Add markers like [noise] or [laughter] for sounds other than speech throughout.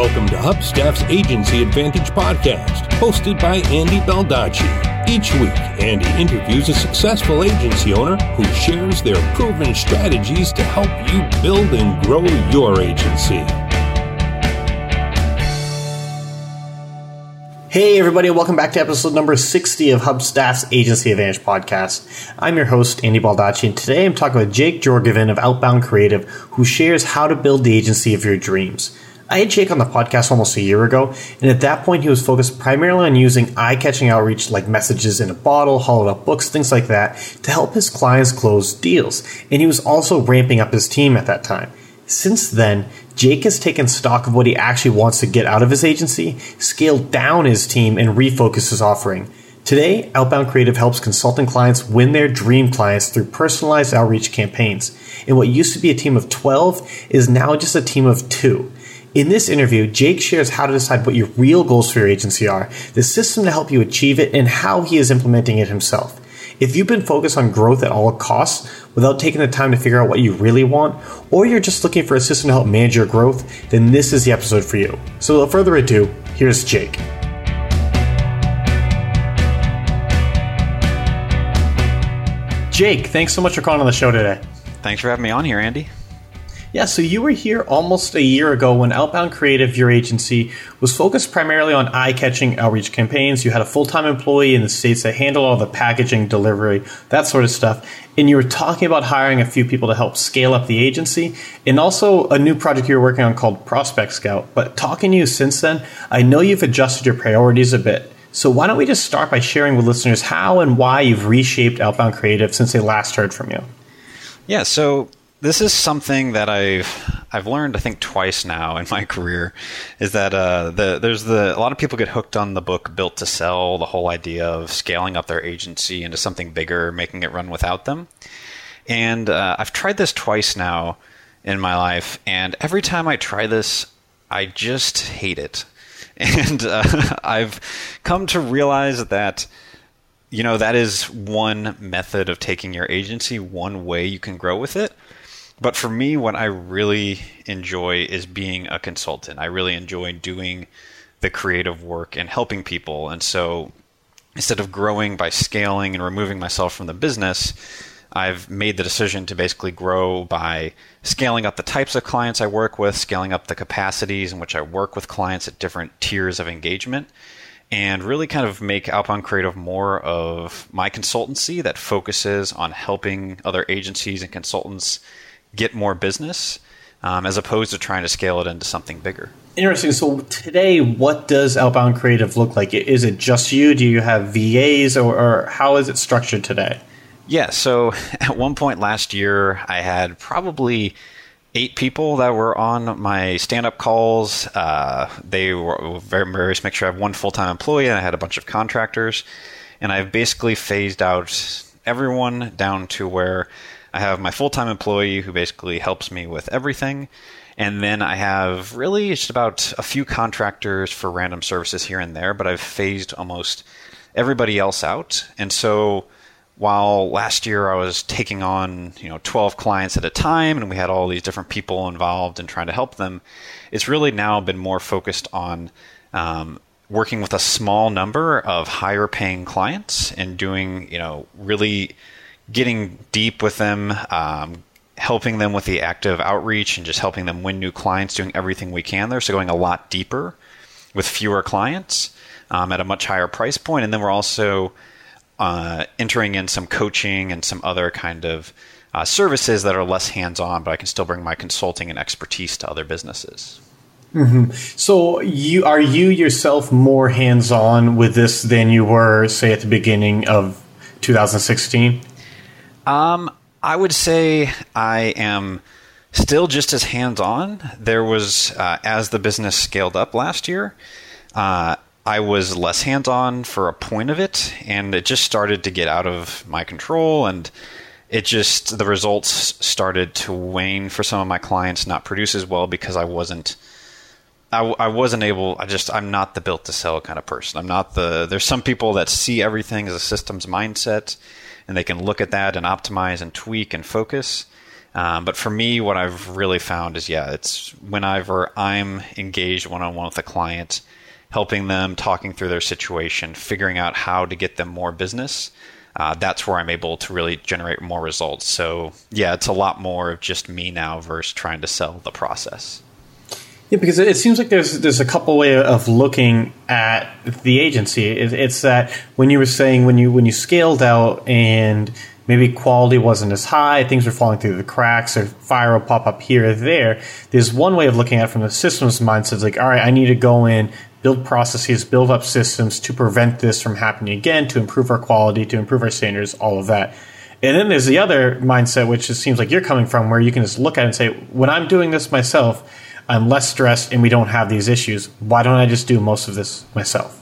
Welcome to HubStaff's Agency Advantage podcast, hosted by Andy Baldacci. Each week, Andy interviews a successful agency owner who shares their proven strategies to help you build and grow your agency. Hey, everybody, welcome back to episode number 60 of HubStaff's Agency Advantage podcast. I'm your host, Andy Baldacci, and today I'm talking with Jake Jorgovan of Outbound Creative, who shares how to build the agency of your dreams. I had Jake on the podcast almost a year ago, and at that point, he was focused primarily on using eye catching outreach like messages in a bottle, hollowed up books, things like that, to help his clients close deals. And he was also ramping up his team at that time. Since then, Jake has taken stock of what he actually wants to get out of his agency, scaled down his team, and refocused his offering. Today, Outbound Creative helps consulting clients win their dream clients through personalized outreach campaigns. And what used to be a team of 12 is now just a team of two. In this interview, Jake shares how to decide what your real goals for your agency are, the system to help you achieve it, and how he is implementing it himself. If you've been focused on growth at all costs without taking the time to figure out what you really want, or you're just looking for a system to help manage your growth, then this is the episode for you. So without further ado, here's Jake. Jake, thanks so much for calling on the show today. Thanks for having me on here, Andy. Yeah, so you were here almost a year ago when Outbound Creative, your agency, was focused primarily on eye catching outreach campaigns. You had a full time employee in the States that handled all the packaging, delivery, that sort of stuff. And you were talking about hiring a few people to help scale up the agency and also a new project you're working on called Prospect Scout. But talking to you since then, I know you've adjusted your priorities a bit. So why don't we just start by sharing with listeners how and why you've reshaped Outbound Creative since they last heard from you? Yeah, so this is something that I've I've learned I think twice now in my [laughs] career is that uh, the there's the a lot of people get hooked on the book Built to Sell, the whole idea of scaling up their agency into something bigger, making it run without them. And uh, I've tried this twice now in my life, and every time I try this, I just hate it. [laughs] And uh, [laughs] I've come to realize that you know that is one method of taking your agency, one way you can grow with it but for me, what I really enjoy is being a consultant. I really enjoy doing the creative work and helping people. And so instead of growing by scaling and removing myself from the business, I've made the decision to basically grow by scaling up the types of clients I work with, scaling up the capacities in which I work with clients at different tiers of engagement, and really kind of make Outbound Creative more of my consultancy that focuses on helping other agencies and consultants get more business um, as opposed to trying to scale it into something bigger. Interesting. So today, what does Outbound Creative look like? Is it just you? Do you have VAs, or, or how is it structured today? Yeah. So [laughs] at one point last year, I had probably eight people that were on my stand-up calls. Uh, they were very various mixture. I have one full-time employee, and I had a bunch of contractors, and I've basically phased out everyone down to where I have my full time employee who basically helps me with everything. And then I have really just about a few contractors for random services here and there, but I've phased almost everybody else out. And so while last year I was taking on, you know, 12 clients at a time and we had all these different people involved and in trying to help them, it's really now been more focused on um, working with a small number of higher paying clients and doing, you know, really getting deep with them, um, helping them with the active outreach, and just helping them win new clients, doing everything we can there. So going a lot deeper with fewer clients um, at a much higher price point. point, and then we're also uh, entering in some coaching and some other kind of uh, services that are less hands-on, but I can still bring my consulting and expertise to other businesses. Mm-hmm. So, you are you yourself more hands-on with this than you were, say, at the beginning of 2016? Um, I would say I am still just as hands on. There was, uh, as the business scaled up last year, uh, I was less hands on for a point of it, and it just started to get out of my control. And it just, the results started to wane for some of my clients, not produce as well because I wasn't. I, I wasn't able. I just I'm not the built to sell kind of person. I'm not the. There's some people that see everything as a systems mindset, and they can look at that and optimize and tweak and focus. Um, but for me, what I've really found is, yeah, it's whenever I'm engaged one on one with a client, helping them, talking through their situation, figuring out how to get them more business. Uh, that's where I'm able to really generate more results. So, yeah, it's a lot more of just me now versus trying to sell the process. Yeah, because it seems like there's there's a couple way of looking at the agency. it's that when you were saying when you when you scaled out and maybe quality wasn't as high, things were falling through the cracks, or fire will pop up here or there. There's one way of looking at it from the systems mindset. It's like, all right, I need to go in, build processes, build up systems to prevent this from happening again, to improve our quality, to improve our standards, all of that. And then there's the other mindset, which it seems like you're coming from, where you can just look at it and say, when I'm doing this myself, I'm less stressed and we don't have these issues. Why don't I just do most of this myself?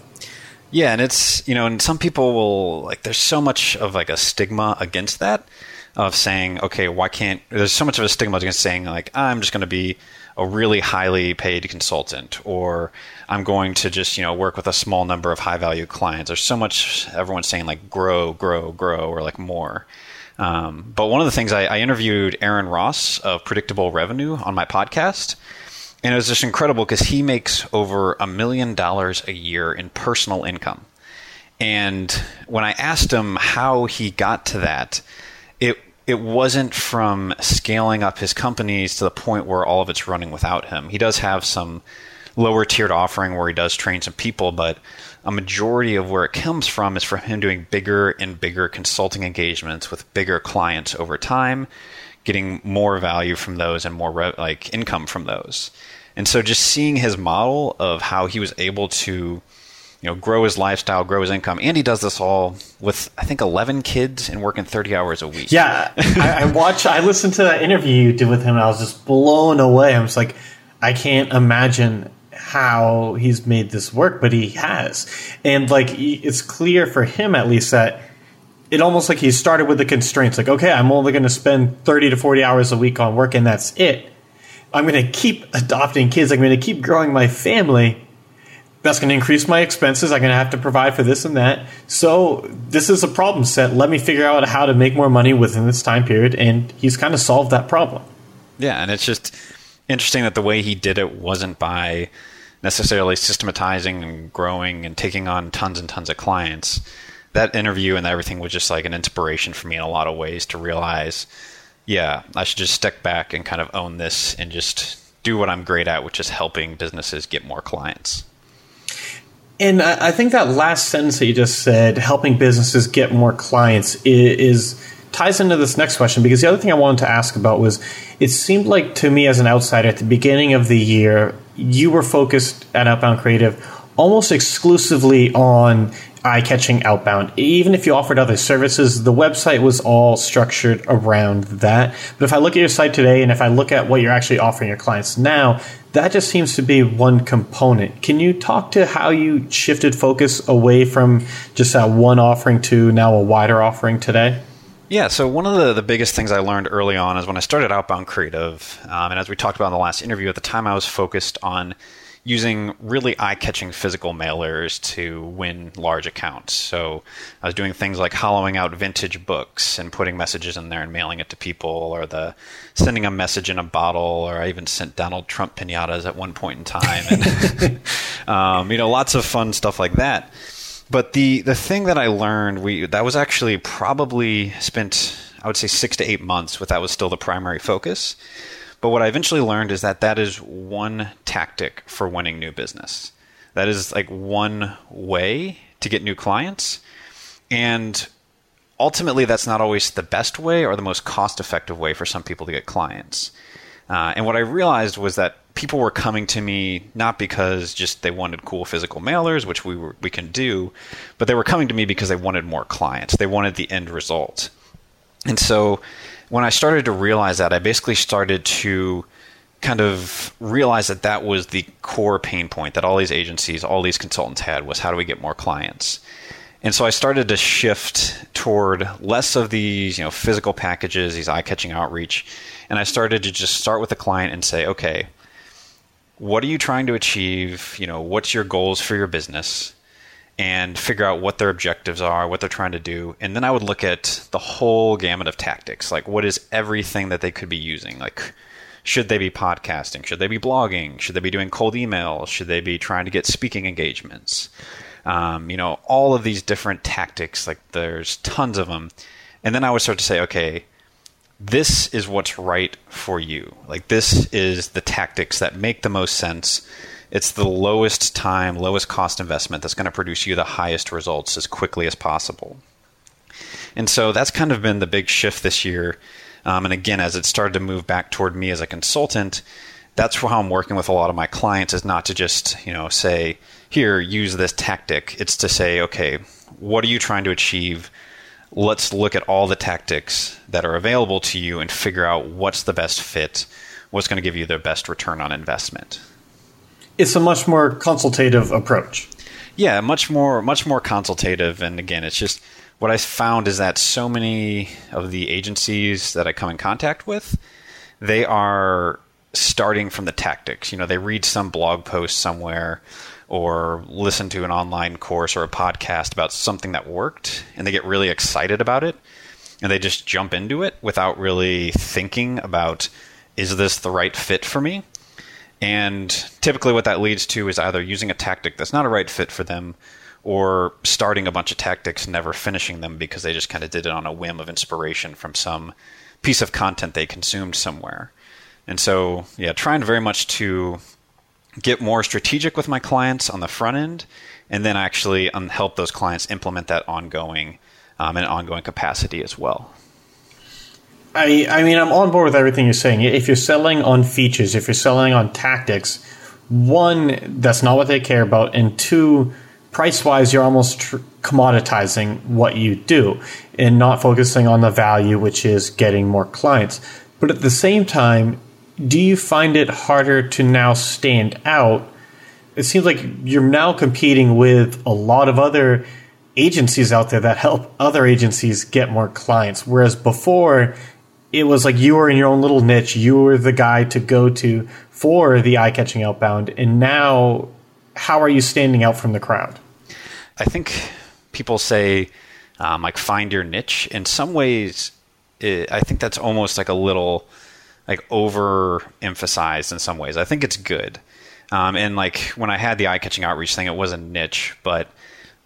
Yeah, and it's you know, and some people will like. There's so much of like a stigma against that of saying, okay, why can't? There's so much of a stigma against saying like, I'm just going to be a really highly paid consultant, or I'm going to just you know work with a small number of high value clients. There's so much everyone's saying like grow, grow, grow, or like more. Um, but one of the things I, I interviewed Aaron Ross of Predictable Revenue on my podcast, and it was just incredible because he makes over a million dollars a year in personal income. And when I asked him how he got to that, it it wasn't from scaling up his companies to the point where all of it's running without him. He does have some lower tiered offering where he does train some people, but a majority of where it comes from is from him doing bigger and bigger consulting engagements with bigger clients over time getting more value from those and more re- like income from those. And so just seeing his model of how he was able to you know grow his lifestyle, grow his income, and he does this all with I think 11 kids and working 30 hours a week. Yeah, I, I watched, I listened to that interview you did with him, and I was just blown away. I was like, I can't imagine how he's made this work, but he has, and like it's clear for him at least that it almost like he started with the constraints like okay i'm only going to spend 30 to 40 hours a week on work and that's it. I'm going to keep adopting kids. I'm going to keep growing my family. That's going to increase my expenses. I'm going to have to provide for this and that. So this is a problem set. Let me figure out how to make more money within this time period and he's kind of solved that problem. Yeah and it's just interesting that the way he did it wasn't by necessarily systematizing and growing and taking on tons and tons of clients that interview and everything was just like an inspiration for me in a lot of ways to realize, yeah, I should just step back and kind of own this and just do what I'm great at, which is helping businesses get more clients. And I think that last sentence that you just said, helping businesses get more clients, is, ties into this next question because the other thing I wanted to ask about was it seemed like to me as an outsider at the beginning of the year, you were focused at Outbound Creative almost exclusively on eye catching outbound. Even if you offered other services, the website was all structured around that. But if I look at your site today and if I look at what you're actually offering your clients now, that just seems to be one component. Can you talk to how you shifted focus away from just that one offering to now a wider offering today? Yeah, so one of the, the biggest things I learned early on is when I started Outbound Creative, um, and as we talked about in the last interview, at the time I was focused on using really eye-catching physical mailers to win large accounts. So I was doing things like hollowing out vintage books and putting messages in there and mailing it to people, or the sending a message in a bottle, or I even sent Donald Trump pinatas at one point in time, and [laughs] um, you know, lots of fun stuff like that. But the the thing that I learned, we that was actually probably spent I would say six to eight months with that was still the primary focus but what I eventually learned is that that is one tactic for winning new business. That is like one way to get new clients. And ultimately, that's not always the best way or the most cost effective way for some people to get clients. Uh, and what I realized was that people were coming to me not because just they wanted cool physical mailers, which we were, we can do, but they were coming to me because they wanted more clients. They wanted the end result. And so when I started to realize that, I basically started to kind of realize that that was the core pain point that all these agencies, all these consultants had was how do we get more clients? And so I started to shift toward less of these, you know, physical packages, these eye-catching outreach, and I started to just start with the client and say, okay, what are you trying to achieve? You know, what's your goals for your business? and figure out what their objectives are, what they're trying to do. And then I would look at the whole gamut of tactics. Like, what is everything that they could be using? Like, should they be podcasting? Should they be blogging? Should they be doing cold emails? Should they be trying to get speaking engagements? Um, you know, all of these different tactics, like, there's tons of them. And then I would start to say, okay, this is what's right for you. Like, this is the tactics that make the most sense it's the lowest time, lowest cost investment that's going to produce you the highest results as quickly as possible. And so that's kind of been the big shift this year. Um, and again, as it started to move back toward me as a consultant, that's how I'm working with a lot of my clients is not to just, you know, say, here, use this tactic. It's to say, okay, what are you trying to achieve? Let's look at all the tactics that are available to you and figure out what's the best fit, what's going to give you the best return on investment it's a much more consultative approach. Yeah, much more much more consultative and again, it's just what I found is that so many of the agencies that I come in contact with, they are starting from the tactics. You know, they read some blog post somewhere or listen to an online course or a podcast about something that worked and they get really excited about it and they just jump into it without really thinking about is this the right fit for me? And typically, what that leads to is either using a tactic that's not a right fit for them, or starting a bunch of tactics, never finishing them because they just kind of did it on a whim of inspiration from some piece of content they consumed somewhere. And so, yeah, trying very much to get more strategic with my clients on the front end, and then actually um, help those clients implement that ongoing um, in ongoing capacity as well. I, I mean, I'm on board with everything you're saying. If you're selling on features, if you're selling on tactics, one, that's not what they care about, and two, price wise, you're almost tr- commoditizing what you do and not focusing on the value, which is getting more clients. But at the same time, do you find it harder to now stand out? It seems like you're now competing with a lot of other agencies out there that help other agencies get more clients. Whereas before, it was like you were in your own little niche. You were the guy to go to for the eye catching outbound. And now, how are you standing out from the crowd? I think people say, um, like, find your niche. In some ways, it, I think that's almost like a little like overemphasized in some ways. I think it's good. Um, and like when I had the eye catching outreach thing, it was a niche, but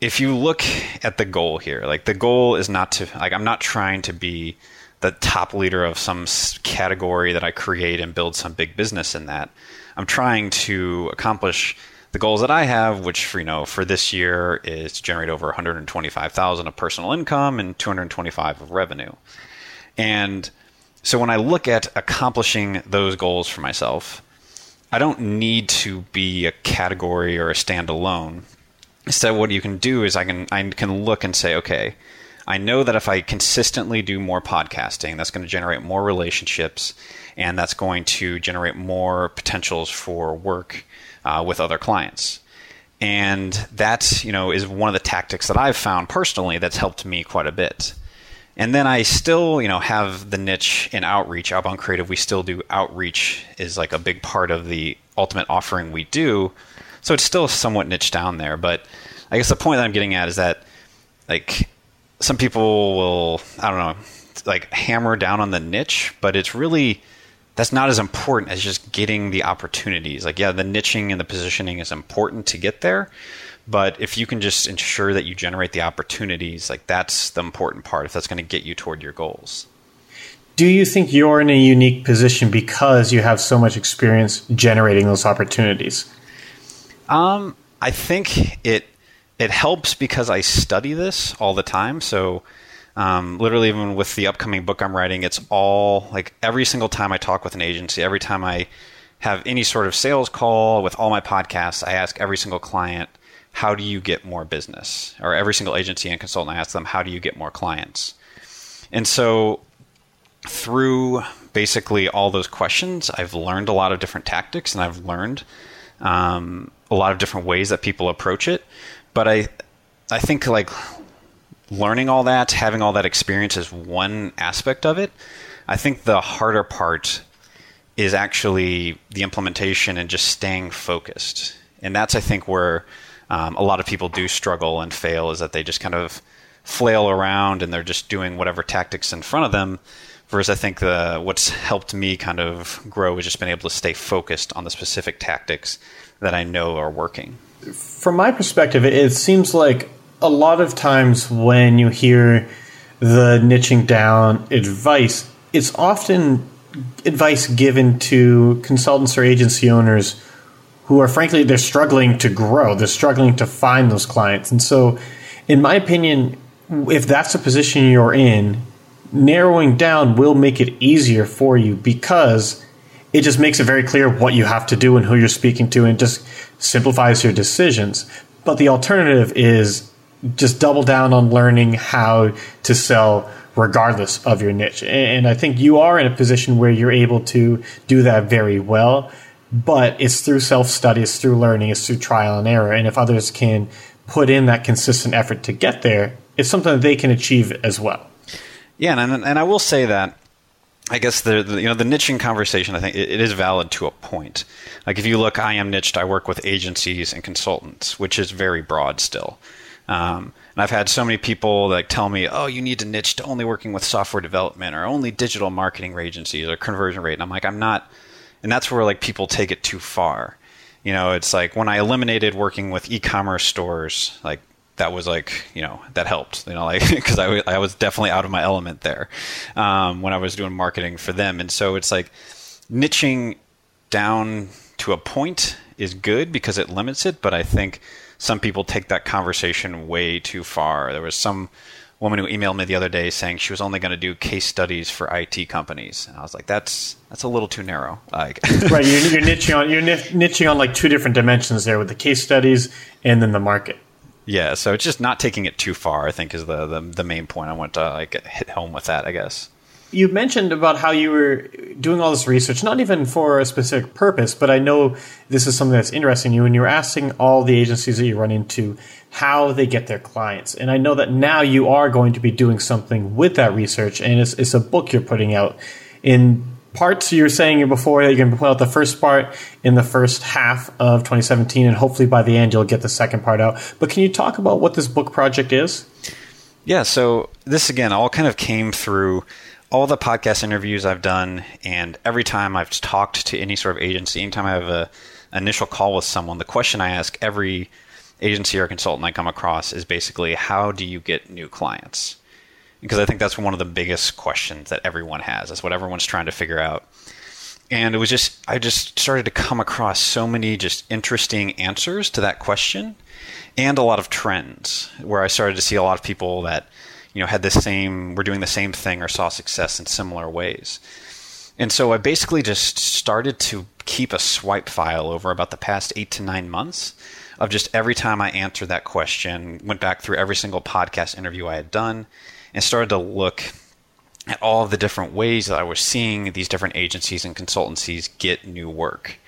if you look at the goal here, like the goal is not to like I'm not trying to be the top leader of some category that I create and build some big business in that. I'm trying to accomplish the goals that I have, which for, you know for this year is to generate over 125,000 of personal income and 225 of revenue. And so when I look at accomplishing those goals for myself, I don't need to be a category or a standalone. Instead, what you can do is I can I can look and say, okay, I know that if I consistently do more podcasting, that's going to generate more relationships and that's going to generate more potentials for work uh, with other clients. And that, you know, is one of the tactics that I've found personally that's helped me quite a bit. And then I still, you know, have the niche in outreach. Outbound Creative, we still do outreach is like a big part of the ultimate offering we do. So it's still somewhat niche down there. But I guess the point that I'm getting at is that like some people will I don't know like hammer down on the niche, but it's really that's not as important as just getting the opportunities. Like yeah, the niching and the positioning is important to get there, but if you can just ensure that you generate the opportunities, like that's the important part if that's going to get you toward your goals. Do you think you're in a unique position because you have so much experience generating those opportunities? Um, I think it it helps because I study this all the time. So, um, literally, even with the upcoming book I'm writing, it's all like every single time I talk with an agency, every time I have any sort of sales call with all my podcasts, I ask every single client, how do you get more business? Or every single agency and consultant, I ask them, how do you get more clients? And so, through basically all those questions, I've learned a lot of different tactics and I've learned um, a lot of different ways that people approach it but I I think like learning all that, having all that experience is one aspect of it. I think the harder part is actually the implementation and just staying focused. And that's I think where um, a lot of people do struggle and fail is that they just kind of flail around and they're just doing whatever tactics in front of them. Whereas I think the what's helped me kind of grow is just being able to stay focused on the specific tactics that I know are working. From my perspective, it seems like a lot of times when you hear the niching down advice, it's often advice given to consultants or agency owners who are frankly they're struggling to grow they're struggling to find those clients and so in my opinion if that's the position you're in narrowing down will make it easier for you because it just makes it very clear what you have to do and who you're speaking to and just simplifies your decisions but the alternative is just double down on learning how to sell regardless of your niche. And I think you are in a position where you're able to do that very well. But it's through self study, it's through learning, it's through trial and error. And if others can put in that consistent effort to get there, it's something that they can achieve as well. Yeah, and and I will say that I guess the, the, you know the niching conversation. I think it, it is valid to a point. Like if you look, I am niched. I work with agencies and consultants, which is very broad still. Um, and I've had so many people like tell me, "Oh, you need to niche to only working with software development or only digital marketing agencies or conversion rate." And I'm like, I'm not. And that's where like people take it too far. You know, it's like when I eliminated working with e-commerce stores, like that was like you know that helped you know like [laughs] because I, I was definitely out of my element there um, when I was doing marketing for them and so it's like niching down to a point is good because it limits it but I think some people take that conversation way too far. There was some woman who emailed me the other day saying she was only going to do case studies for IT companies, and I was like, "That's that's a little too narrow." Like, [laughs] right, you're, you're niching on you're niching on like two different dimensions there with the case studies and then the market. Yeah, so it's just not taking it too far. I think is the the, the main point I want to like hit home with that. I guess you mentioned about how you were doing all this research, not even for a specific purpose, but I know this is something that's interesting you, and you're asking all the agencies that you run into how they get their clients. And I know that now you are going to be doing something with that research, and it's, it's a book you're putting out. In parts, you're saying before that you're going to put out the first part in the first half of 2017, and hopefully by the end you'll get the second part out. But can you talk about what this book project is? Yeah, so this again all kind of came through all the podcast interviews I've done, and every time I've talked to any sort of agency, anytime I have a initial call with someone, the question I ask every agency or consultant I come across is basically, how do you get new clients? Because I think that's one of the biggest questions that everyone has. That's what everyone's trying to figure out. And it was just, I just started to come across so many just interesting answers to that question and a lot of trends where I started to see a lot of people that you know had the same were doing the same thing or saw success in similar ways. And so I basically just started to keep a swipe file over about the past eight to nine months of just every time I answered that question, went back through every single podcast interview I had done, and started to look at all the different ways that I was seeing these different agencies and consultancies get new work.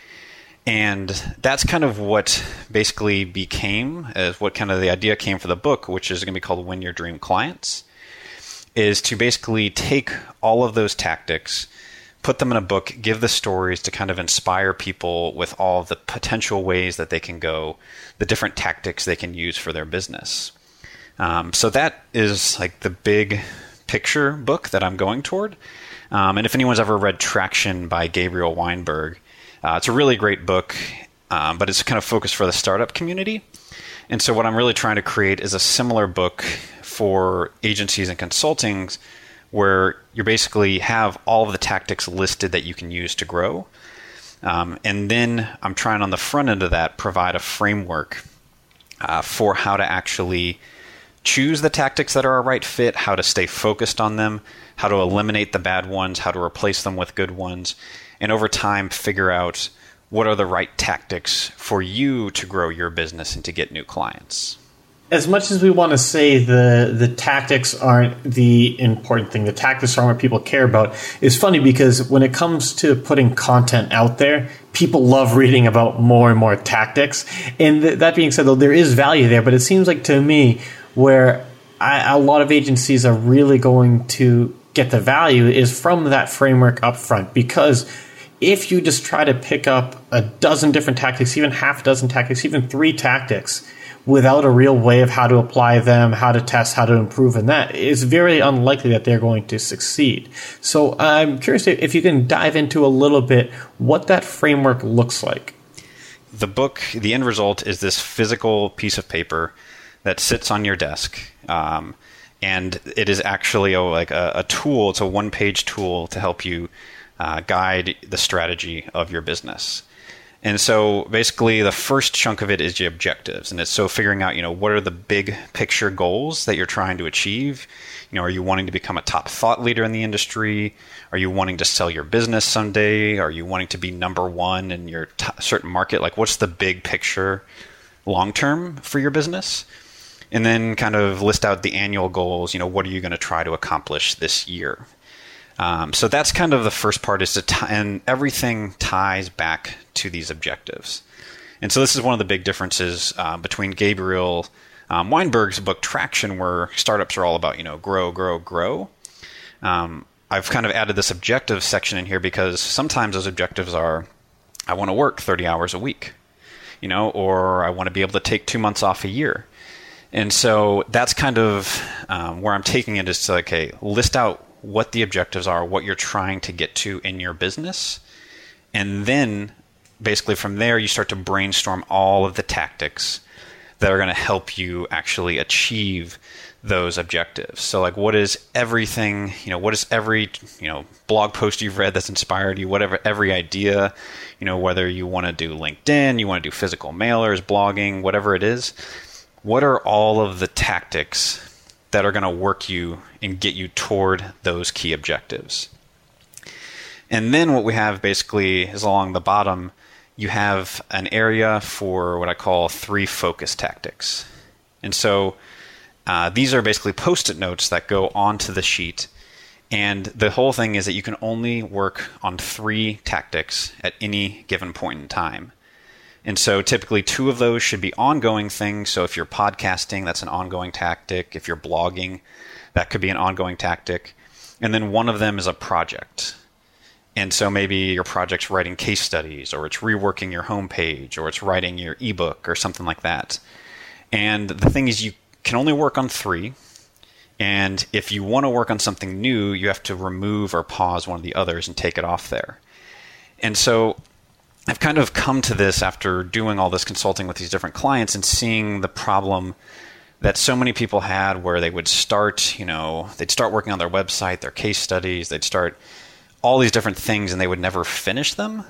And that's kind of what basically became, as what kind of the idea came for the book, which is going to be called Win Your Dream Clients, is to basically take all of those tactics, put them in a book, give the stories to kind of inspire people with all the potential ways that they can go, the different tactics they can use for their business. Um, so that is like the big picture book that I'm going toward. Um, and if anyone's ever read Traction by Gabriel Weinberg, uh, it's a really great book, um, but it's kind of focused for the startup community. And so, what I'm really trying to create is a similar book for agencies and consultings where you basically have all of the tactics listed that you can use to grow. Um, and then I'm trying on the front end of that provide a framework uh, for how to actually choose the tactics that are a right fit, how to stay focused on them, how to eliminate the bad ones, how to replace them with good ones, and over time figure out what are the right tactics for you to grow your business and to get new clients. As much as we want to say the the tactics aren't the important thing, the tactics aren't what people care about. It's funny because when it comes to putting content out there, people love reading about more and more tactics. And th- that being said, though, there is value there. But it seems like to me where I, a lot of agencies are really going to get the value is from that framework up front because if you just try to pick up a dozen different tactics, even half a dozen tactics, even three tactics, without a real way of how to apply them, how to test, how to improve in that, it's very unlikely that they're going to succeed. So I'm curious if you can dive into a little bit what that framework looks like. The book, the end result is this physical piece of paper that sits on your desk. Um, and it is actually a, like a, a, tool. It's a one-page tool to help you uh, guide the strategy of your business. And so basically the first chunk of it is your objectives. And it's so figuring out, you know, what are the big picture goals that you're trying to achieve? You know, are you wanting to become a top thought leader in the industry? Are you wanting to sell your business someday? Are you wanting to be number one in your t- certain market? Like what's the big picture long term for your business? And then kind of list out the annual goals, you know, what are you going to try to accomplish this year? Um, so that's kind of the first part is to tie, and everything ties back to these objectives. And so this is one of the big differences uh, between Gabriel um, Weinberg's book Traction, where startups are all about you know grow, grow, grow. Um, I've kind of added this objective section in here because sometimes those objectives are, I want to work 30 hours a week, you know, or I want to be able to take two months off a year. And so that's kind of um, where I'm taking it is to okay, list out what the objectives are, what you're trying to get to in your business. And then basically from there, you start to brainstorm all of the tactics that are going to help you actually achieve those objectives. So like what is everything, you know, what is every, you know, blog post you've read that's inspired you, whatever every idea, you know, whether you want to do LinkedIn, you want to do physical mailers, blogging, whatever it is, what are all of the tactics that are going to work you and get you toward those key objectives. And then what we have basically is along the bottom, you have an area for what I call three focus tactics. And so uh, these are basically post it notes that go onto the sheet. And the whole thing is that you can only work on three tactics at any given point in time. And so typically two of those should be ongoing things. So if you're podcasting, that's an ongoing tactic. If you're blogging, that could be an ongoing tactic. And then one of them is a project. And so maybe your project's writing case studies, or it's reworking your homepage, or it's writing your ebook, or something like that. And the thing is, you can only work on three. And if you want to work on something new, you have to remove or pause one of the others and take it off there. And so I've kind of come to this after doing all this consulting with these different clients and seeing the problem that so many people had where they would start, you know, they'd start working on their website, their case studies, they'd start all these different things and they would never finish them.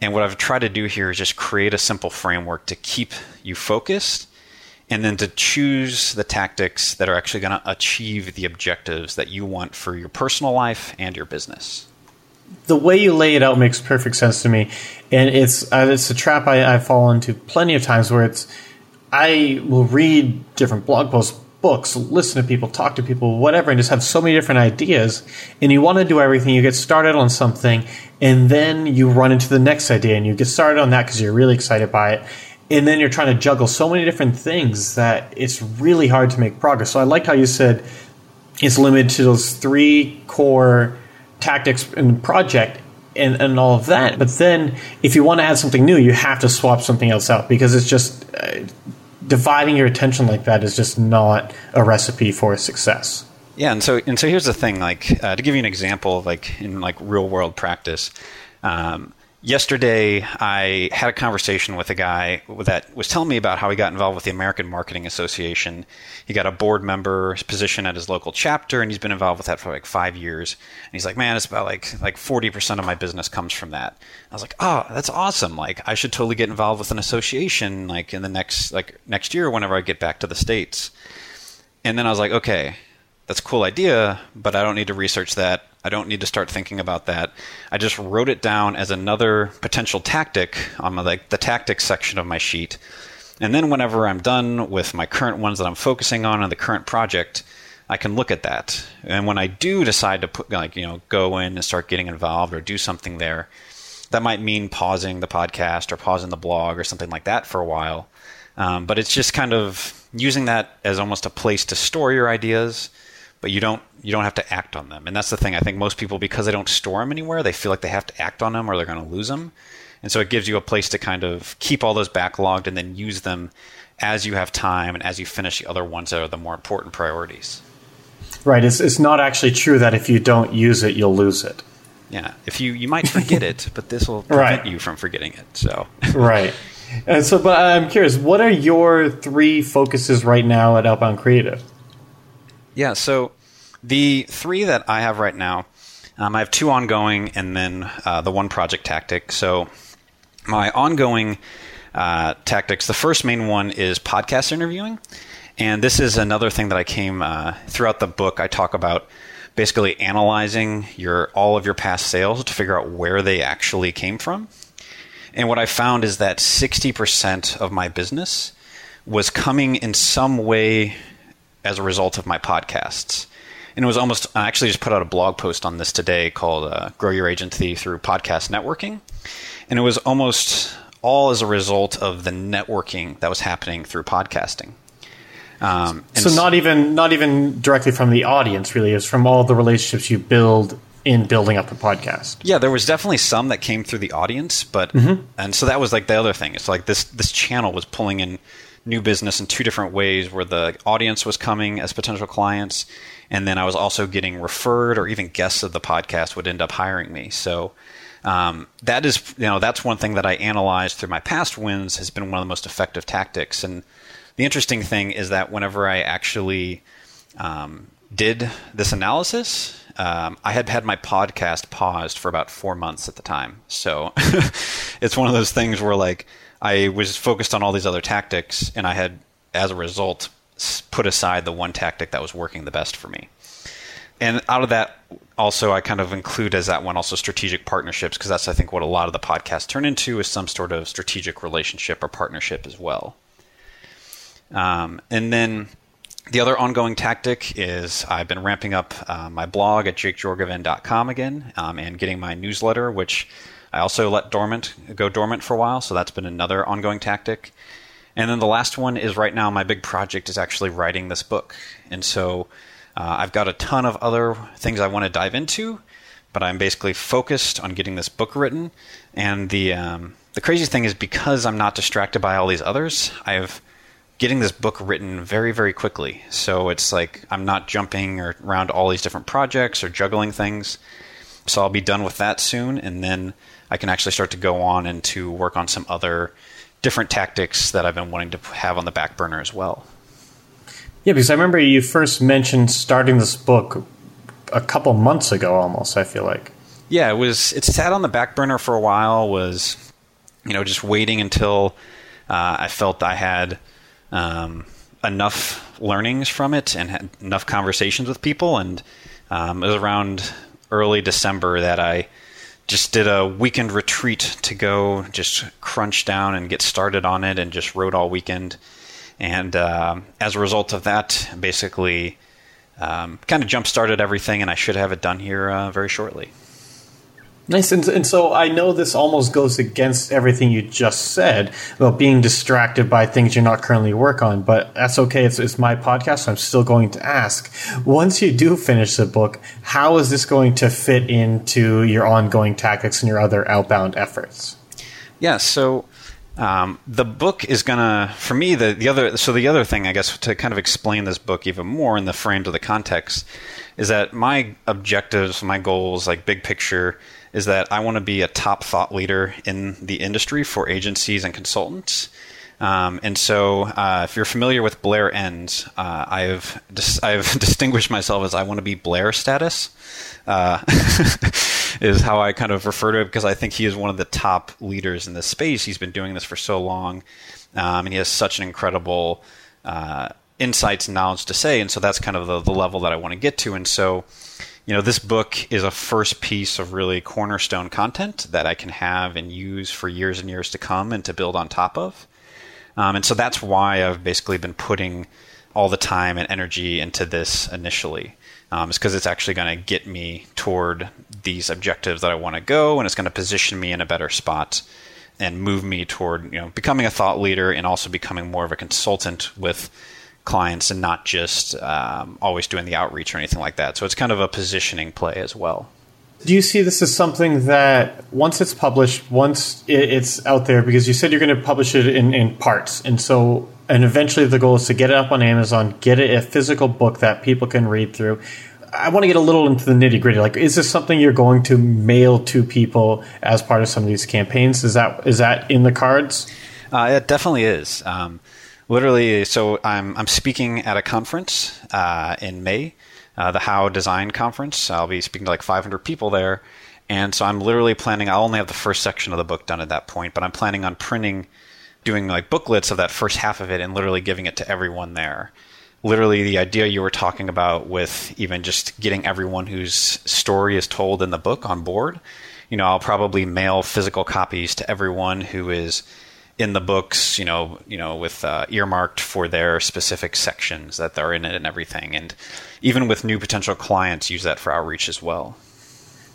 And what I've tried to do here is just create a simple framework to keep you focused and then to choose the tactics that are actually going to achieve the objectives that you want for your personal life and your business the way you lay it out makes perfect sense to me, and it's uh, it's a trap I, I fall into plenty of times where it's I will read different blog posts, books, listen to people, talk to people, whatever, and just have so many different ideas. And you want to do everything. You get started on something, and then you run into the next idea, and you get started on that because you're really excited by it. And then you're trying to juggle so many different things that it's really hard to make progress. So I liked how you said it's limited to those three core tactics and project and, and all of that. But then if you want to add something new, you have to swap something else out because it's just uh, dividing your attention like that is just not a recipe for success. Yeah, and so and so here's the thing. Like uh, to give you an example, like in like real world practice, um, yesterday I had a conversation with a guy that was telling me about how he got involved with the American Marketing Association. He got a board member position at his local chapter, and he's been involved with that for like five years. And he's like, "Man, it's about like like forty percent of my business comes from that." I was like, "Oh, that's awesome! Like, I should totally get involved with an association like in the next like next year whenever I get back to the states." And then I was like, "Okay." That's a cool idea, but I don't need to research that I don't need to start thinking about that. I just wrote it down as another potential tactic on my, like the tactics section of my sheet. And then whenever I'm done with my current ones that I'm focusing on and the current project, I can look at that. And when I do decide to put like, you know, go in and start getting involved or do something there, that might mean pausing the podcast or pausing the blog or something like that for a while. Um, but it's just kind of using that as almost a place to store your ideas but you don't you don't have to act on them. And that's the thing. I think most people because they don't store them anywhere, they feel like they have to act on them or they're going to lose them. And so it gives you a place to kind of keep all those backlogged and then use them as you have time and as you finish the other ones that are the more important priorities. Right. It's, it's not actually true that if you don't use it, you'll lose it. Yeah. If you, you might forget it, but this will [laughs] prevent right. you from forgetting it. So, [laughs] right. And so, but I'm curious, what are your three focuses right now at Outbound Creative? Yeah. So, the three that I have right now, um, I have two ongoing and then uh, the one project tactic. So, my ongoing uh, tactics, the first main one is podcast interviewing. And this is another thing that I came uh, throughout the book. I talk about basically analyzing your all of your past sales to figure out where they actually came from. And what I found is that 60% of my business was coming in some way as a result of my podcasts. And it was almost, I actually just put out a blog post on this today called uh, Grow Your Agency Through Podcast Networking. And it was almost all as a result of the networking that was happening through podcasting. Um, so not even not even directly from the audience, really, is from all the relationships you build in building up the podcast. Yeah, there was definitely some that came through the audience, but mm-hmm. and so that was like the other thing. It's like this this channel was pulling in new business in two different ways, where the audience was coming as potential clients, and then I was also getting referred or even guests of the podcast would end up hiring me. So. Um, that is, you know, that's one thing that I analyzed through my past wins has been one of the most effective tactics. And the interesting thing is that whenever I actually um, did this analysis, um, I had had my podcast paused for about four months at the time. So [laughs] it's one of those things where like I was focused on all these other tactics, and I had, as a result, put aside the one tactic that was working the best for me. And out of that, also I kind of include as that one also strategic partnerships because that's I think what a lot of the podcasts turn into is some sort of strategic relationship or partnership as well. Um, and then the other ongoing tactic is I've been ramping up uh, my blog at jakejorgovan.com again um, and getting my newsletter, which I also let dormant go dormant for a while. So that's been another ongoing tactic. And then the last one is right now my big project is actually writing this book. And so uh, I've got a ton of other things I want to dive into, but I'm basically focused on getting this book written. And the um, the crazy thing is because I'm not distracted by all these others, I've getting this book written very, very quickly. So it's like I'm not jumping around all these different projects or juggling things. So I'll be done with that soon, and then I can actually start to go on and to work on some other different tactics that I've been wanting to have on the back burner as well. Yeah, because I remember you first mentioned starting this book a couple months ago, almost. I feel like. Yeah, it was. It sat on the back burner for a while. Was you know just waiting until uh, I felt I had um, enough learnings from it and had enough conversations with people. And um, it was around early December that I just did a weekend retreat to go just crunch down and get started on it and just wrote all weekend. And uh, as a result of that, basically um, kind of jump started everything, and I should have it done here uh, very shortly. Nice. And, and, so I know this almost goes against everything you just said about being distracted by things you're not currently work on, but that's okay. It's, it's my podcast. So I'm still going to ask. Once you do finish the book, how is this going to fit into your ongoing tactics and your other outbound efforts? Yeah. So um, the book is gonna, for me, the, the other, so the other thing, I guess, to kind of explain this book even more in the frames of the context is that my objectives, my goals, like big picture, is that I want to be a top thought leader in the industry for agencies and consultants. Um, and so, uh, if you're familiar with Blair Enns, uh, I've dis- I've [laughs] distinguished myself as I want to be Blair status. Uh, [laughs] is how I kind of refer to it because I think he is one of the top leaders in this space. He's been doing this for so long, um, and he has such an incredible uh, insights and knowledge to say. And so that's kind of the, the level that I want to get to. And so you know, this book is a first piece of really cornerstone content that I can have and use for years and years to come and to build on top of. Um, and so that's why I've basically been putting all the time and energy into this initially. Um, it's because it's actually going to get me toward these objectives that I want to go, and it's going to position me in a better spot and move me toward you know becoming a thought leader and also becoming more of a consultant with clients and not just um, always doing the outreach or anything like that. So it's kind of a positioning play as well. Do you see this as something that once it's published, once it's out there, because you said you're going to publish it in, in parts, and so and eventually the goal is to get it up on Amazon, get it a physical book that people can read through. I want to get a little into the nitty gritty. Like, is this something you're going to mail to people as part of some of these campaigns? Is that is that in the cards? Uh, it definitely is. Um, literally, so I'm I'm speaking at a conference uh, in May, uh, the How Design Conference. I'll be speaking to like 500 people there, and so I'm literally planning. I'll only have the first section of the book done at that point, but I'm planning on printing, doing like booklets of that first half of it, and literally giving it to everyone there literally the idea you were talking about with even just getting everyone whose story is told in the book on board. You know, I'll probably mail physical copies to everyone who is in the books, you know, you know, with uh, earmarked for their specific sections that they're in it and everything. And even with new potential clients, use that for outreach as well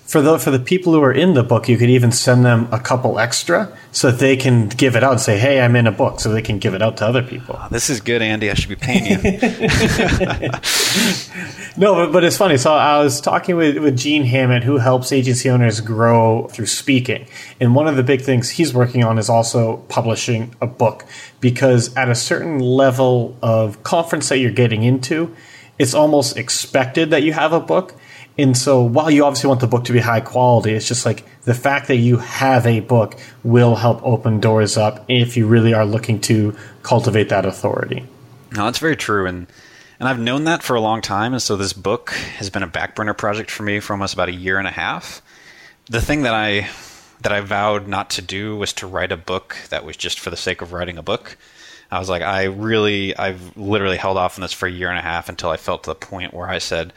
for the for the people who are in the book, you could even send them a couple extra so that they can give it out and say, "Hey, I'm in a book," so they can give it out to other people. Oh, this is good, Andy. I should be paying you. [laughs] no, but, but it's funny. So I was talking with with Gene Hammond, who helps agency owners grow through speaking, and one of the big things he's working on is also publishing a book because at a certain level of conference that you're getting into, it's almost expected that you have a book and so while you obviously want the book to be high quality, it's just like the fact that you have a book will help open doors up if you really are looking to cultivate that authority. No, that's very true. And and I've known that for a long time. And so this book has been a back burner project for me for almost about a year and a half. The thing that I that I vowed not to do was to write a book that was just for the sake of writing a book. I was like, I really, I've literally held off on this for a year and a half until I felt to the point where I said,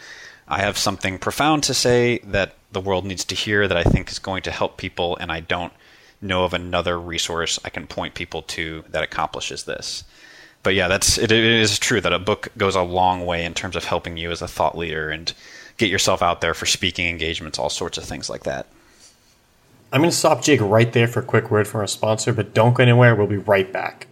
I have something profound to say that the world needs to hear that I think is going to help people, and I don't know of another resource I can point people to that accomplishes this. But yeah, that's it, it is true that a book goes a long way in terms of helping you as a thought leader and get yourself out there for speaking engagements, all sorts of things like that. I'm going to stop Jake right there for a quick word from our sponsor, but don't go anywhere. We'll be right back.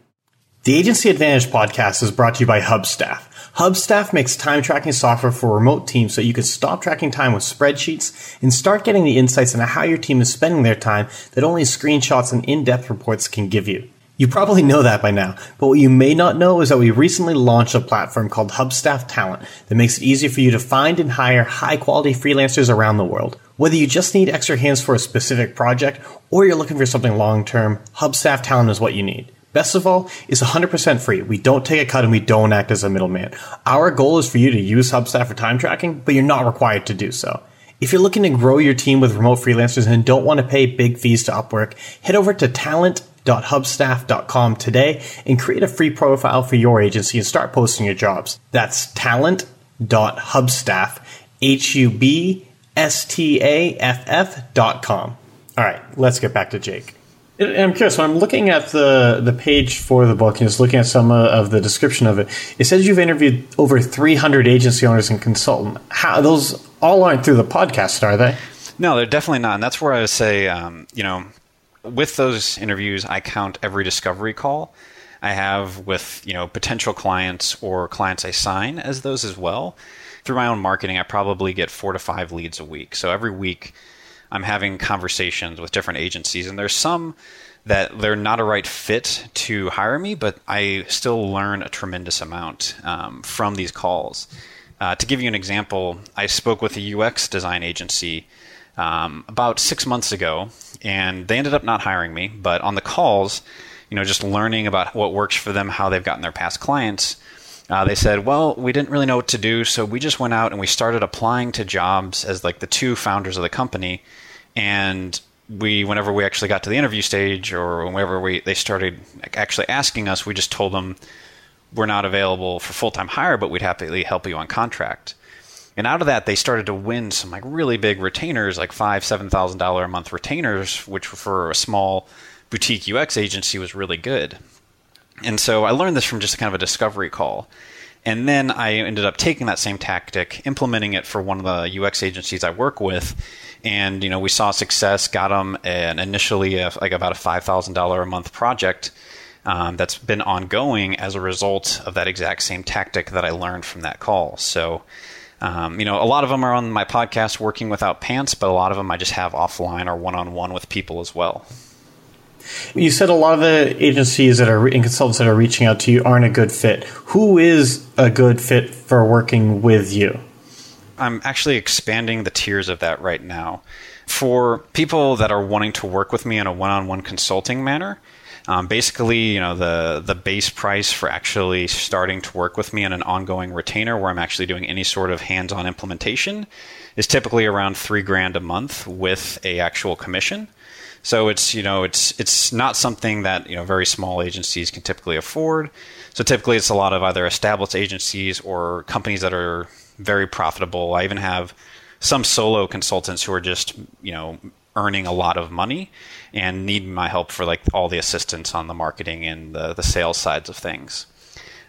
The Agency Advantage podcast is brought to you by Hubstaff. Hubstaff makes time tracking software for remote teams so you can stop tracking time with spreadsheets and start getting the insights into how your team is spending their time that only screenshots and in-depth reports can give you. You probably know that by now, but what you may not know is that we recently launched a platform called Hubstaff Talent that makes it easy for you to find and hire high quality freelancers around the world. Whether you just need extra hands for a specific project or you're looking for something long term, Hubstaff Talent is what you need. Best of all, it's 100% free. We don't take a cut and we don't act as a middleman. Our goal is for you to use Hubstaff for time tracking, but you're not required to do so. If you're looking to grow your team with remote freelancers and don't want to pay big fees to Upwork, head over to talent.hubstaff.com today and create a free profile for your agency and start posting your jobs. That's talent.hubstaff. All right, let's get back to Jake. I'm curious. When I'm looking at the the page for the book and just looking at some of the description of it, it says you've interviewed over 300 agency owners and consultants. How those all aren't through the podcast, are they? No, they're definitely not. And that's where I would say, um, you know, with those interviews, I count every discovery call I have with you know potential clients or clients I sign as those as well. Through my own marketing, I probably get four to five leads a week. So every week I'm having conversations with different agencies, and there's some that they're not a right fit to hire me, but I still learn a tremendous amount um, from these calls. Uh, to give you an example, I spoke with a UX design agency um, about six months ago, and they ended up not hiring me. But on the calls, you know, just learning about what works for them, how they've gotten their past clients, uh, they said, well, we didn't really know what to do, so we just went out and we started applying to jobs as like the two founders of the company. And we, whenever we actually got to the interview stage, or whenever we they started actually asking us, we just told them we're not available for full time hire, but we'd happily help you on contract. And out of that, they started to win some like really big retainers, like five, seven thousand dollar a month retainers, which for a small boutique UX agency was really good. And so I learned this from just kind of a discovery call. And then I ended up taking that same tactic, implementing it for one of the UX agencies I work with, and you know we saw success, got them an initially a, like about a five thousand dollar a month project um, that's been ongoing as a result of that exact same tactic that I learned from that call. So. Um, you know, a lot of them are on my podcast, Working Without Pants, but a lot of them I just have offline or one on one with people as well. You said a lot of the agencies that are and consultants that are reaching out to you aren't a good fit. Who is a good fit for working with you? I'm actually expanding the tiers of that right now. For people that are wanting to work with me in a one-on-one consulting manner, um, basically, you know, the the base price for actually starting to work with me in an ongoing retainer, where I'm actually doing any sort of hands-on implementation, is typically around three grand a month with a actual commission. So it's you know it's it's not something that you know very small agencies can typically afford. So typically, it's a lot of either established agencies or companies that are very profitable. I even have some solo consultants who are just you know earning a lot of money and need my help for like all the assistance on the marketing and the, the sales sides of things.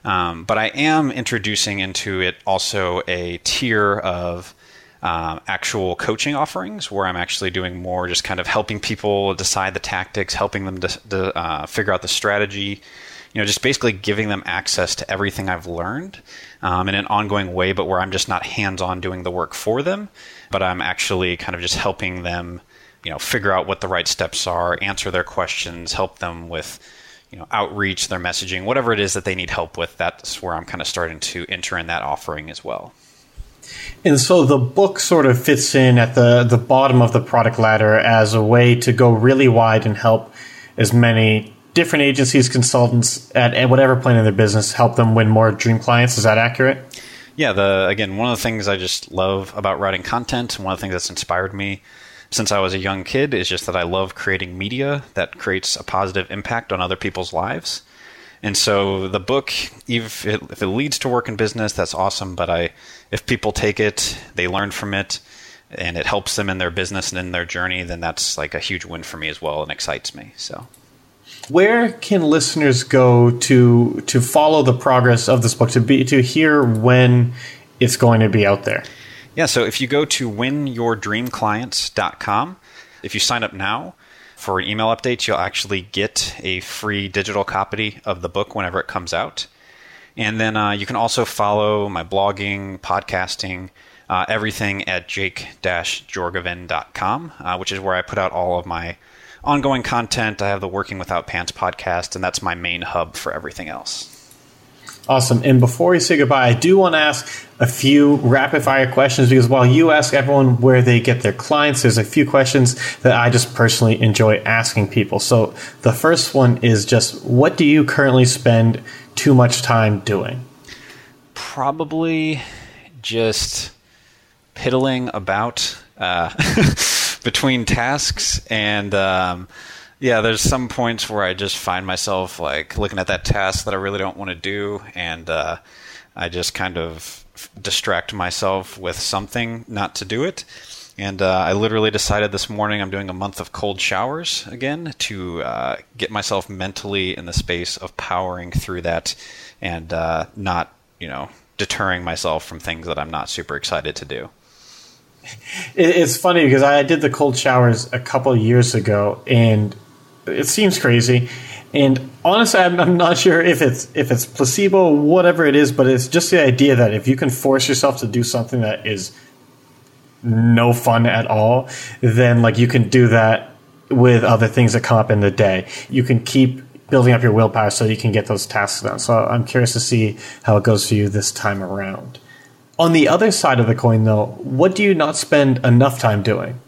Um, but I am introducing into it also a tier of um, actual coaching offerings where I'm actually doing more just kind of helping people decide the tactics, helping them to, to uh, figure out the strategy, you know, just basically giving them access to everything I've learned um, in an ongoing way, but where I'm just not hands on doing the work for them, but I'm actually kind of just helping them, you know, figure out what the right steps are, answer their questions, help them with, you know, outreach, their messaging, whatever it is that they need help with. That's where I'm kind of starting to enter in that offering as well. And so the book sort of fits in at the, the bottom of the product ladder as a way to go really wide and help as many different agencies, consultants at, at whatever point in their business help them win more dream clients. Is that accurate? Yeah, the again, one of the things I just love about writing content, one of the things that's inspired me since I was a young kid is just that I love creating media that creates a positive impact on other people's lives. And so the book, if it, if it leads to work in business, that's awesome. But I, if people take it, they learn from it, and it helps them in their business and in their journey, then that's like a huge win for me as well, and excites me. So where can listeners go to to follow the progress of this book to be to hear when it's going to be out there? Yeah, so if you go to winyourdreamclients.com, if you sign up now for email update, you'll actually get a free digital copy of the book whenever it comes out. And then uh, you can also follow my blogging, podcasting, uh, everything at jakejorgovan.com, uh, which is where I put out all of my ongoing content. I have the Working Without Pants podcast, and that's my main hub for everything else. Awesome. And before we say goodbye, I do want to ask a few rapid fire questions because while you ask everyone where they get their clients, there's a few questions that I just personally enjoy asking people. So the first one is just what do you currently spend too much time doing? Probably just piddling about. Uh, [laughs] between tasks and um, yeah there's some points where i just find myself like looking at that task that i really don't want to do and uh, i just kind of distract myself with something not to do it. And uh, i literally decided this morning i'm doing a month of cold showers again to uh, get myself mentally in the space of powering through that and uh, not you know deterring myself from things that i'm not super excited to do. It's funny because I did the cold showers a couple years ago, and it seems crazy. And honestly, I'm, I'm, not sure if it's if it's placebo, whatever it is, but it's just the idea that if you can force yourself to do something that is no fun at all, then like you can do that with other things that come up in the day. You can keep building up your willpower so you can get those tasks done. So I'm curious to see how it goes for you this time around. On the other side of the coin, though, what do you not spend enough time doing?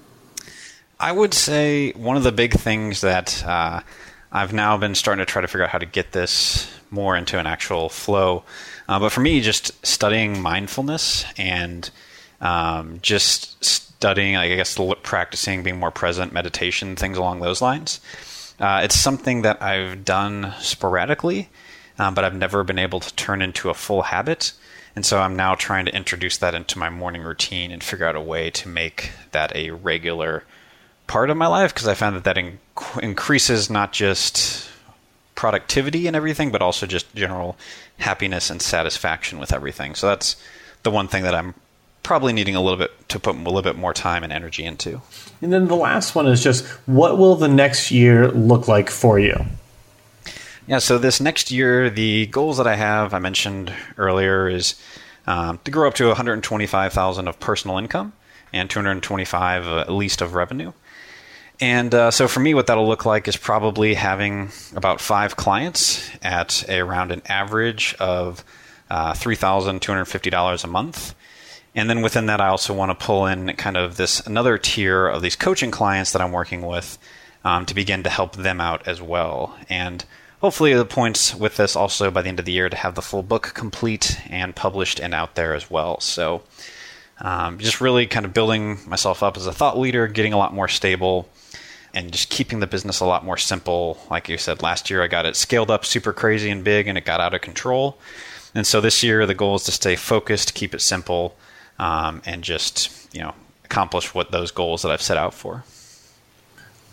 I would say one of the big things that uh, I've now been starting to try to figure out how to get this more into an actual flow. Uh, but for me, just studying mindfulness and um, just studying, I guess, practicing being more present, meditation, things along those lines. Uh, it's something that I've done sporadically, um, but I've never been able to turn into a full habit. And so I'm now trying to introduce that into my morning routine and figure out a way to make that a regular part of my life because I found that that in- increases not just productivity and everything, but also just general happiness and satisfaction with everything. So that's the one thing that I'm probably needing a little bit to put a little bit more time and energy into. And then the last one is just what will the next year look like for you? Yeah, so this next year, the goals that I have, I mentioned earlier, is um, to grow up to 125,000 of personal income and 225 uh, at least of revenue. And uh, so for me, what that'll look like is probably having about five clients at a, around an average of uh, $3,250 a month. And then within that, I also want to pull in kind of this another tier of these coaching clients that I'm working with um, to begin to help them out as well. And hopefully, the points with this also by the end of the year to have the full book complete and published and out there as well. So, um, just really kind of building myself up as a thought leader, getting a lot more stable, and just keeping the business a lot more simple. Like you said, last year I got it scaled up super crazy and big, and it got out of control. And so this year, the goal is to stay focused, keep it simple, um, and just you know accomplish what those goals that I've set out for.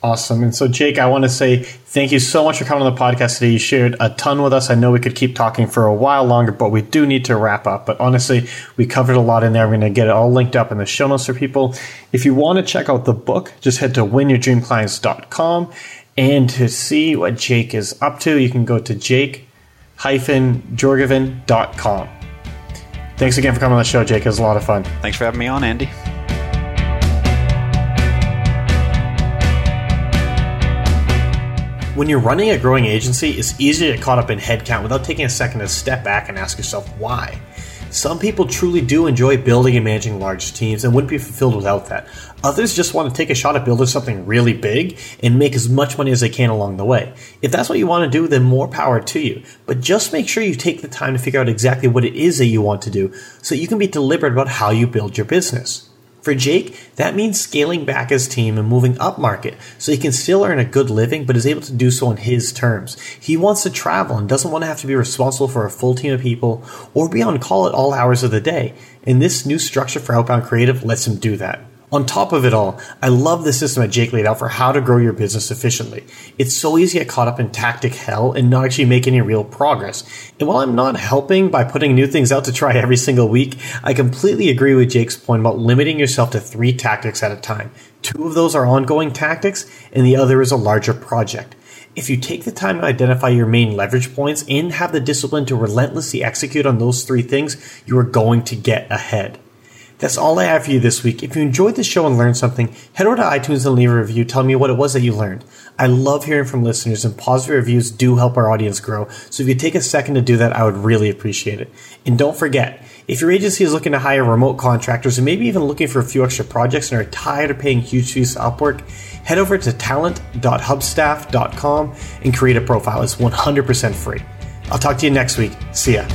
Awesome. And so, Jake, I want to say thank you so much for coming on the podcast today. You shared a ton with us. I know we could keep talking for a while longer, but we do need to wrap up. But honestly, we covered a lot in there. We're going to get it all linked up in the show notes for people. If you want to check out the book, just head to winyourdreamclients.com. And to see what Jake is up to, you can go to jakejorgovan.com. Thanks again for coming on the show, Jake. It was a lot of fun. Thanks for having me on, Andy. When you're running a growing agency, it's easy to get caught up in headcount without taking a second to step back and ask yourself why. Some people truly do enjoy building and managing large teams and wouldn't be fulfilled without that. Others just want to take a shot at building something really big and make as much money as they can along the way. If that's what you want to do, then more power to you. But just make sure you take the time to figure out exactly what it is that you want to do so you can be deliberate about how you build your business. For Jake, that means scaling back his team and moving up market so he can still earn a good living but is able to do so on his terms. He wants to travel and doesn't want to have to be responsible for a full team of people or be on call at all hours of the day. And this new structure for Outbound Creative lets him do that. On top of it all, I love the system that Jake laid out for how to grow your business efficiently. It's so easy to get caught up in tactic hell and not actually make any real progress. And while I'm not helping by putting new things out to try every single week, I completely agree with Jake's point about limiting yourself to three tactics at a time. Two of those are ongoing tactics, and the other is a larger project. If you take the time to identify your main leverage points and have the discipline to relentlessly execute on those three things, you are going to get ahead. That's all I have for you this week. If you enjoyed the show and learned something, head over to iTunes and leave a review telling me what it was that you learned. I love hearing from listeners, and positive reviews do help our audience grow. So if you take a second to do that, I would really appreciate it. And don't forget, if your agency is looking to hire remote contractors and maybe even looking for a few extra projects and are tired of paying huge fees to Upwork, head over to talent.hubstaff.com and create a profile. It's 100% free. I'll talk to you next week. See ya.